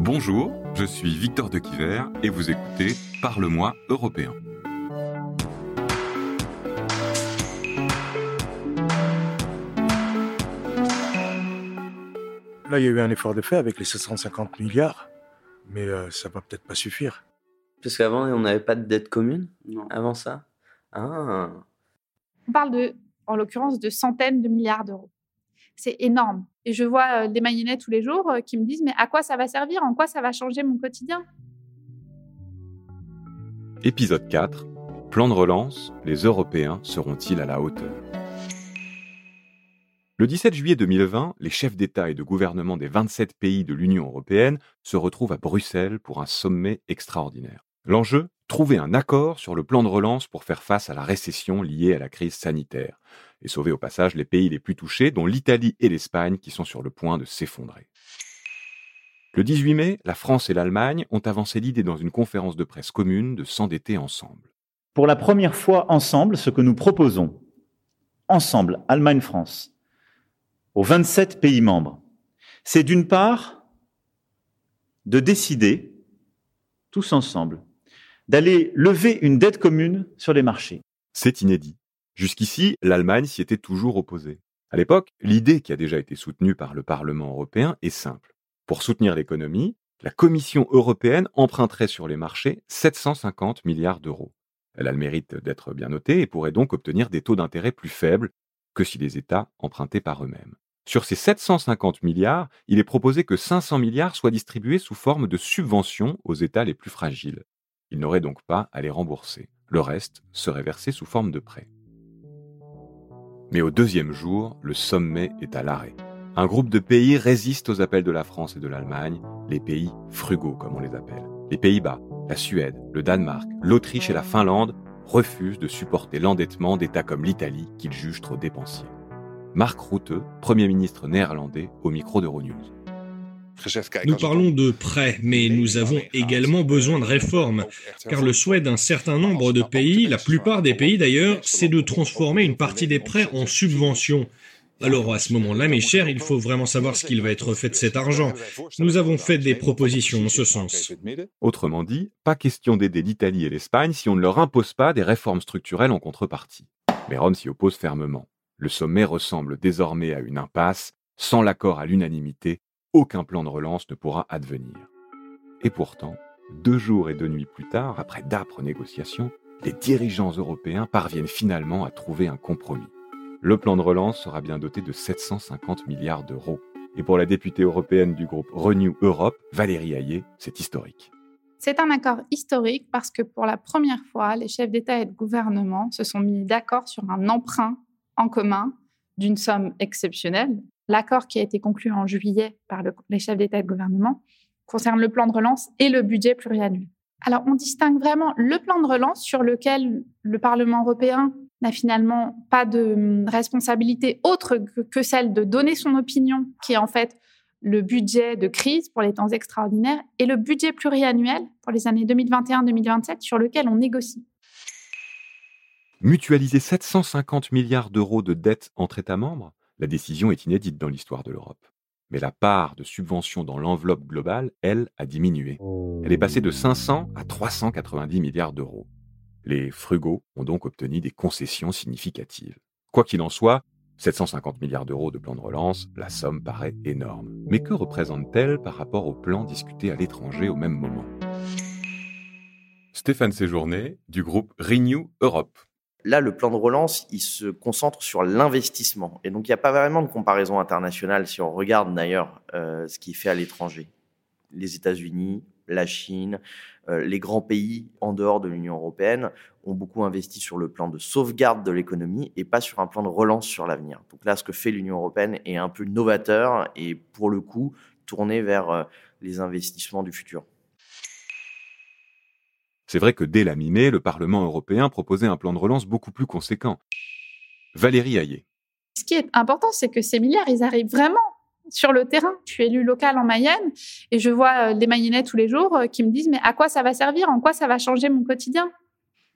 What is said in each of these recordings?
Bonjour, je suis Victor de Quiver et vous écoutez Parle-moi européen. Là, il y a eu un effort de fait avec les 750 milliards, mais euh, ça va peut-être pas suffire. Parce qu'avant, on n'avait pas de dette commune Avant ça? Ah On parle de, en l'occurrence, de centaines de milliards d'euros. C'est énorme. Et je vois euh, des maïonnets tous les jours euh, qui me disent, mais à quoi ça va servir? En quoi ça va changer mon quotidien? Épisode 4. Plan de relance, les Européens seront-ils à la hauteur? Le 17 juillet 2020, les chefs d'État et de gouvernement des 27 pays de l'Union européenne se retrouvent à Bruxelles pour un sommet extraordinaire. L'enjeu? Trouver un accord sur le plan de relance pour faire face à la récession liée à la crise sanitaire et sauver au passage les pays les plus touchés, dont l'Italie et l'Espagne, qui sont sur le point de s'effondrer. Le 18 mai, la France et l'Allemagne ont avancé l'idée dans une conférence de presse commune de s'endetter ensemble. Pour la première fois ensemble, ce que nous proposons, ensemble, Allemagne-France, aux 27 pays membres, c'est d'une part de décider, tous ensemble, d'aller lever une dette commune sur les marchés. C'est inédit. Jusqu'ici, l'Allemagne s'y était toujours opposée. À l'époque, l'idée qui a déjà été soutenue par le Parlement européen est simple. Pour soutenir l'économie, la Commission européenne emprunterait sur les marchés 750 milliards d'euros. Elle a le mérite d'être bien notée et pourrait donc obtenir des taux d'intérêt plus faibles que si les États empruntaient par eux-mêmes. Sur ces 750 milliards, il est proposé que 500 milliards soient distribués sous forme de subventions aux États les plus fragiles. Ils n'auraient donc pas à les rembourser. Le reste serait versé sous forme de prêts. Mais au deuxième jour, le sommet est à l'arrêt. Un groupe de pays résiste aux appels de la France et de l'Allemagne, les pays frugaux comme on les appelle. Les Pays-Bas, la Suède, le Danemark, l'Autriche et la Finlande refusent de supporter l'endettement d'États comme l'Italie qu'ils jugent trop dépensiers. Mark Rutte, Premier ministre néerlandais, au micro d'Euronews. Nous parlons de prêts, mais nous avons également besoin de réformes, car le souhait d'un certain nombre de pays, la plupart des pays d'ailleurs, c'est de transformer une partie des prêts en subventions. Alors à ce moment-là, mes chers, il faut vraiment savoir ce qu'il va être fait de cet argent. Nous avons fait des propositions en ce sens. Autrement dit, pas question d'aider l'Italie et l'Espagne si on ne leur impose pas des réformes structurelles en contrepartie. Mais Rome s'y oppose fermement. Le sommet ressemble désormais à une impasse, sans l'accord à l'unanimité aucun plan de relance ne pourra advenir. Et pourtant, deux jours et deux nuits plus tard, après d'âpres négociations, les dirigeants européens parviennent finalement à trouver un compromis. Le plan de relance sera bien doté de 750 milliards d'euros. Et pour la députée européenne du groupe Renew Europe, Valérie Hayé, c'est historique. C'est un accord historique parce que pour la première fois, les chefs d'État et de gouvernement se sont mis d'accord sur un emprunt en commun d'une somme exceptionnelle, l'accord qui a été conclu en juillet par les chefs d'État et de gouvernement concerne le plan de relance et le budget pluriannuel. Alors, on distingue vraiment le plan de relance sur lequel le Parlement européen n'a finalement pas de hum, responsabilité autre que celle de donner son opinion, qui est en fait le budget de crise pour les temps extraordinaires, et le budget pluriannuel pour les années 2021-2027 sur lequel on négocie. Mutualiser 750 milliards d'euros de dettes entre États membres la décision est inédite dans l'histoire de l'Europe. Mais la part de subvention dans l'enveloppe globale, elle, a diminué. Elle est passée de 500 à 390 milliards d'euros. Les frugaux ont donc obtenu des concessions significatives. Quoi qu'il en soit, 750 milliards d'euros de plan de relance, la somme paraît énorme. Mais que représente-t-elle par rapport au plan discuté à l'étranger au même moment? Stéphane Séjourné, du groupe Renew Europe. Là, le plan de relance, il se concentre sur l'investissement. Et donc, il n'y a pas vraiment de comparaison internationale si on regarde d'ailleurs euh, ce qui est fait à l'étranger. Les États-Unis, la Chine, euh, les grands pays en dehors de l'Union européenne ont beaucoup investi sur le plan de sauvegarde de l'économie et pas sur un plan de relance sur l'avenir. Donc là, ce que fait l'Union européenne est un peu novateur et pour le coup tourné vers euh, les investissements du futur. C'est vrai que dès la mi-mai, le Parlement européen proposait un plan de relance beaucoup plus conséquent. Valérie Hayé. Ce qui est important, c'est que ces milliards, ils arrivent vraiment sur le terrain. Je suis élue locale en Mayenne et je vois euh, des Mayennais tous les jours euh, qui me disent mais à quoi ça va servir? En quoi ça va changer mon quotidien?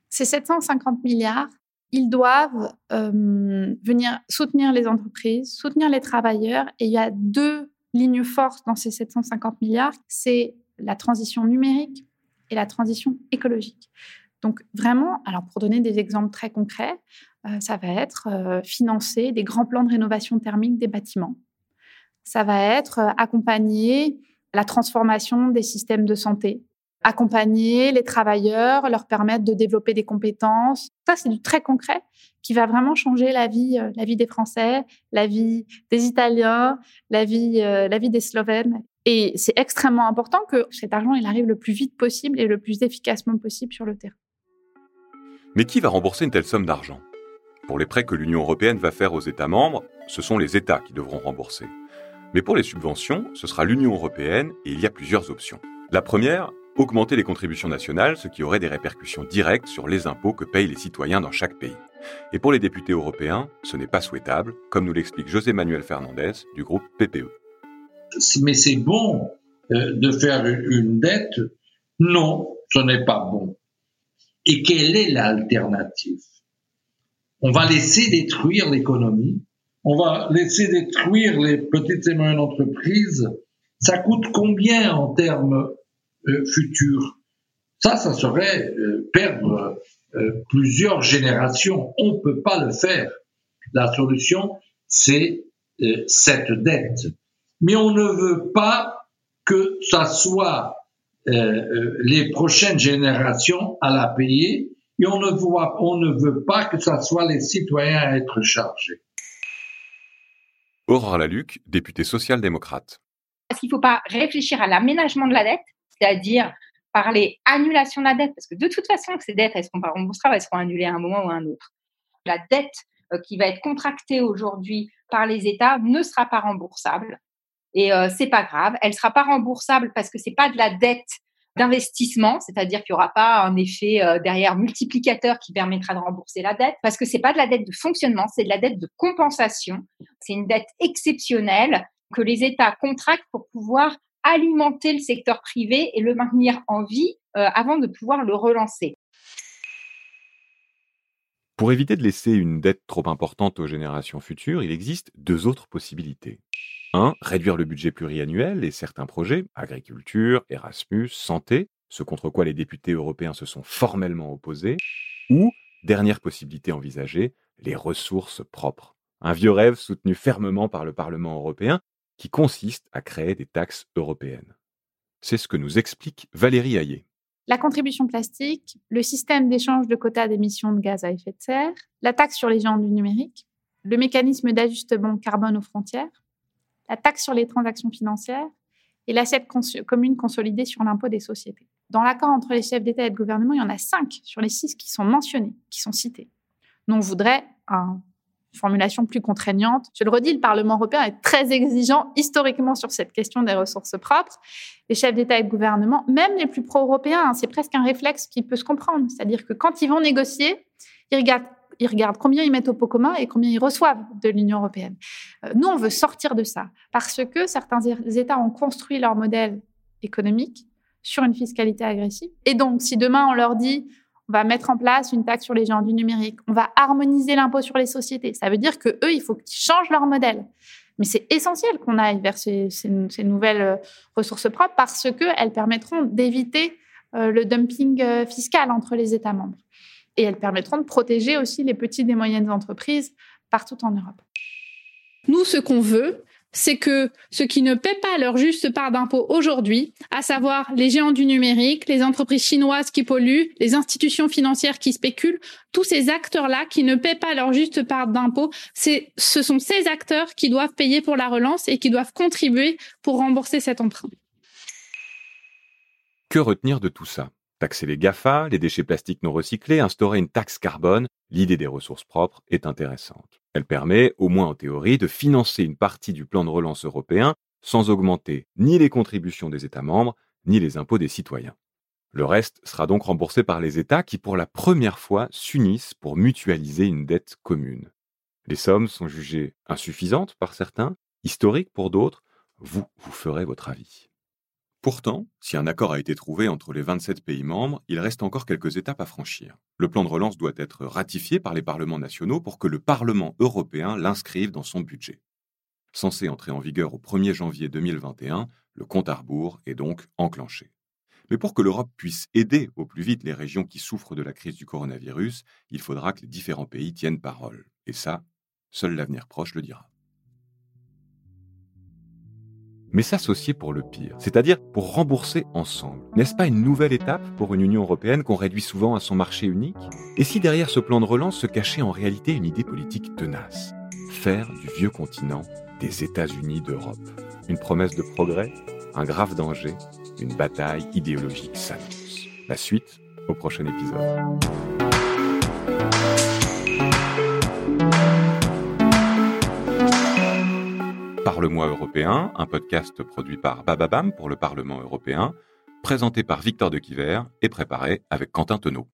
Ces 750 milliards, ils doivent euh, venir soutenir les entreprises, soutenir les travailleurs et il y a deux lignes fortes dans ces 750 milliards, c'est la transition numérique et la transition écologique. Donc vraiment, alors pour donner des exemples très concrets, euh, ça va être euh, financer des grands plans de rénovation thermique des bâtiments. Ça va être euh, accompagner la transformation des systèmes de santé, accompagner les travailleurs, leur permettre de développer des compétences. Ça, c'est du très concret qui va vraiment changer la vie, la vie des Français, la vie des Italiens, la vie, la vie des Slovènes. Et c'est extrêmement important que cet argent, arrive le plus vite possible et le plus efficacement possible sur le terrain. Mais qui va rembourser une telle somme d'argent? Pour les prêts que l'Union européenne va faire aux États membres, ce sont les États qui devront rembourser. Mais pour les subventions, ce sera l'Union européenne et il y a plusieurs options. La première, augmenter les contributions nationales, ce qui aurait des répercussions directes sur les impôts que payent les citoyens dans chaque pays. Et pour les députés européens, ce n'est pas souhaitable, comme nous l'explique José Manuel Fernandez du groupe PPE. Mais c'est bon euh, de faire une dette Non, ce n'est pas bon. Et quelle est l'alternative? On va laisser détruire l'économie, on va laisser détruire les petites et moyennes entreprises. Ça coûte combien en termes euh, futurs? Ça, ça serait euh, perdre euh, plusieurs générations. On ne peut pas le faire. La solution, c'est cette dette. Mais on ne veut pas que ça soit euh, euh, les prochaines générations à la payer et on ne, voit, on ne veut pas que ce soit les citoyens à être chargés. Aurore Laluc, députée social-démocrate. Est-ce qu'il ne faut pas réfléchir à l'aménagement de la dette, c'est-à-dire parler annulation de la dette, parce que de toute façon, ces dettes, elles seront pas remboursées, elles seront annulées à un moment ou à un autre. La dette euh, qui va être contractée aujourd'hui par les États ne sera pas remboursable. Et euh, c'est pas grave, elle sera pas remboursable parce que c'est pas de la dette d'investissement, c'est-à-dire qu'il n'y aura pas un effet euh, derrière multiplicateur qui permettra de rembourser la dette, parce que c'est pas de la dette de fonctionnement, c'est de la dette de compensation. C'est une dette exceptionnelle que les États contractent pour pouvoir alimenter le secteur privé et le maintenir en vie euh, avant de pouvoir le relancer. Pour éviter de laisser une dette trop importante aux générations futures, il existe deux autres possibilités. 1. Réduire le budget pluriannuel et certains projets, agriculture, Erasmus, santé, ce contre quoi les députés européens se sont formellement opposés. Ou, dernière possibilité envisagée, les ressources propres. Un vieux rêve soutenu fermement par le Parlement européen qui consiste à créer des taxes européennes. C'est ce que nous explique Valérie Hayet. La contribution plastique, le système d'échange de quotas d'émissions de gaz à effet de serre, la taxe sur les géants du numérique, le mécanisme d'ajustement carbone aux frontières, la taxe sur les transactions financières et l'assiette commune consolidée sur l'impôt des sociétés. Dans l'accord entre les chefs d'État et de gouvernement, il y en a cinq sur les six qui sont mentionnés, qui sont cités. Nous, on voudrait une formulation plus contraignante. Je le redis, le Parlement européen est très exigeant historiquement sur cette question des ressources propres. Les chefs d'État et de gouvernement, même les plus pro-européens, hein, c'est presque un réflexe qui peut se comprendre. C'est-à-dire que quand ils vont négocier, ils regardent ils regardent combien ils mettent au pot commun et combien ils reçoivent de l'Union européenne. Euh, nous, on veut sortir de ça parce que certains États ont construit leur modèle économique sur une fiscalité agressive. Et donc, si demain on leur dit on va mettre en place une taxe sur les géants du numérique, on va harmoniser l'impôt sur les sociétés, ça veut dire que eux, il faut qu'ils changent leur modèle. Mais c'est essentiel qu'on aille vers ces, nouvelles euh, ressources propres parce qu'elles permettront d'éviter euh, le dumping fiscal entre les États membres et elles permettront de protéger aussi les petites et moyennes entreprises partout en Europe. Nous, ce qu'on veut, c'est que ceux qui ne paient pas leur juste part d'impôt aujourd'hui, à savoir les géants du numérique, les entreprises chinoises qui polluent, les institutions financières qui spéculent, tous ces acteurs-là qui ne paient pas leur juste part d'impôt, ce sont ces acteurs qui doivent payer pour la relance et qui doivent contribuer pour rembourser cet emprunt. Que retenir de tout ça? Taxer les GAFA, les déchets plastiques non recyclés, instaurer une taxe carbone, l'idée des ressources propres est intéressante. Elle permet, au moins en théorie, de financer une partie du plan de relance européen sans augmenter ni les contributions des États membres, ni les impôts des citoyens. Le reste sera donc remboursé par les États qui, pour la première fois, s'unissent pour mutualiser une dette commune. Les sommes sont jugées insuffisantes par certains, historiques pour d'autres. Vous, vous ferez votre avis. Pourtant, si un accord a été trouvé entre les 27 pays membres, il reste encore quelques étapes à franchir. Le plan de relance doit être ratifié par les parlements nationaux pour que le Parlement européen l'inscrive dans son budget. Censé entrer en vigueur au 1er janvier 2021, le compte à rebours est donc enclenché. Mais pour que l'Europe puisse aider au plus vite les régions qui souffrent de la crise du coronavirus, il faudra que les différents pays tiennent parole. Et ça, seul l'avenir proche le dira. Mais s'associer pour le pire, c'est-à-dire pour rembourser ensemble. N'est-ce pas une nouvelle étape pour une Union européenne qu'on réduit souvent à son marché unique? Et si derrière ce plan de relance se cachait en réalité une idée politique tenace? Faire du vieux continent des États-Unis d'Europe. Une promesse de progrès Un grave danger Une bataille idéologique s'annonce. La suite au prochain épisode. Parle-moi européen, un podcast produit par Bababam pour le Parlement européen, présenté par Victor de Quiver et préparé avec Quentin Tenot.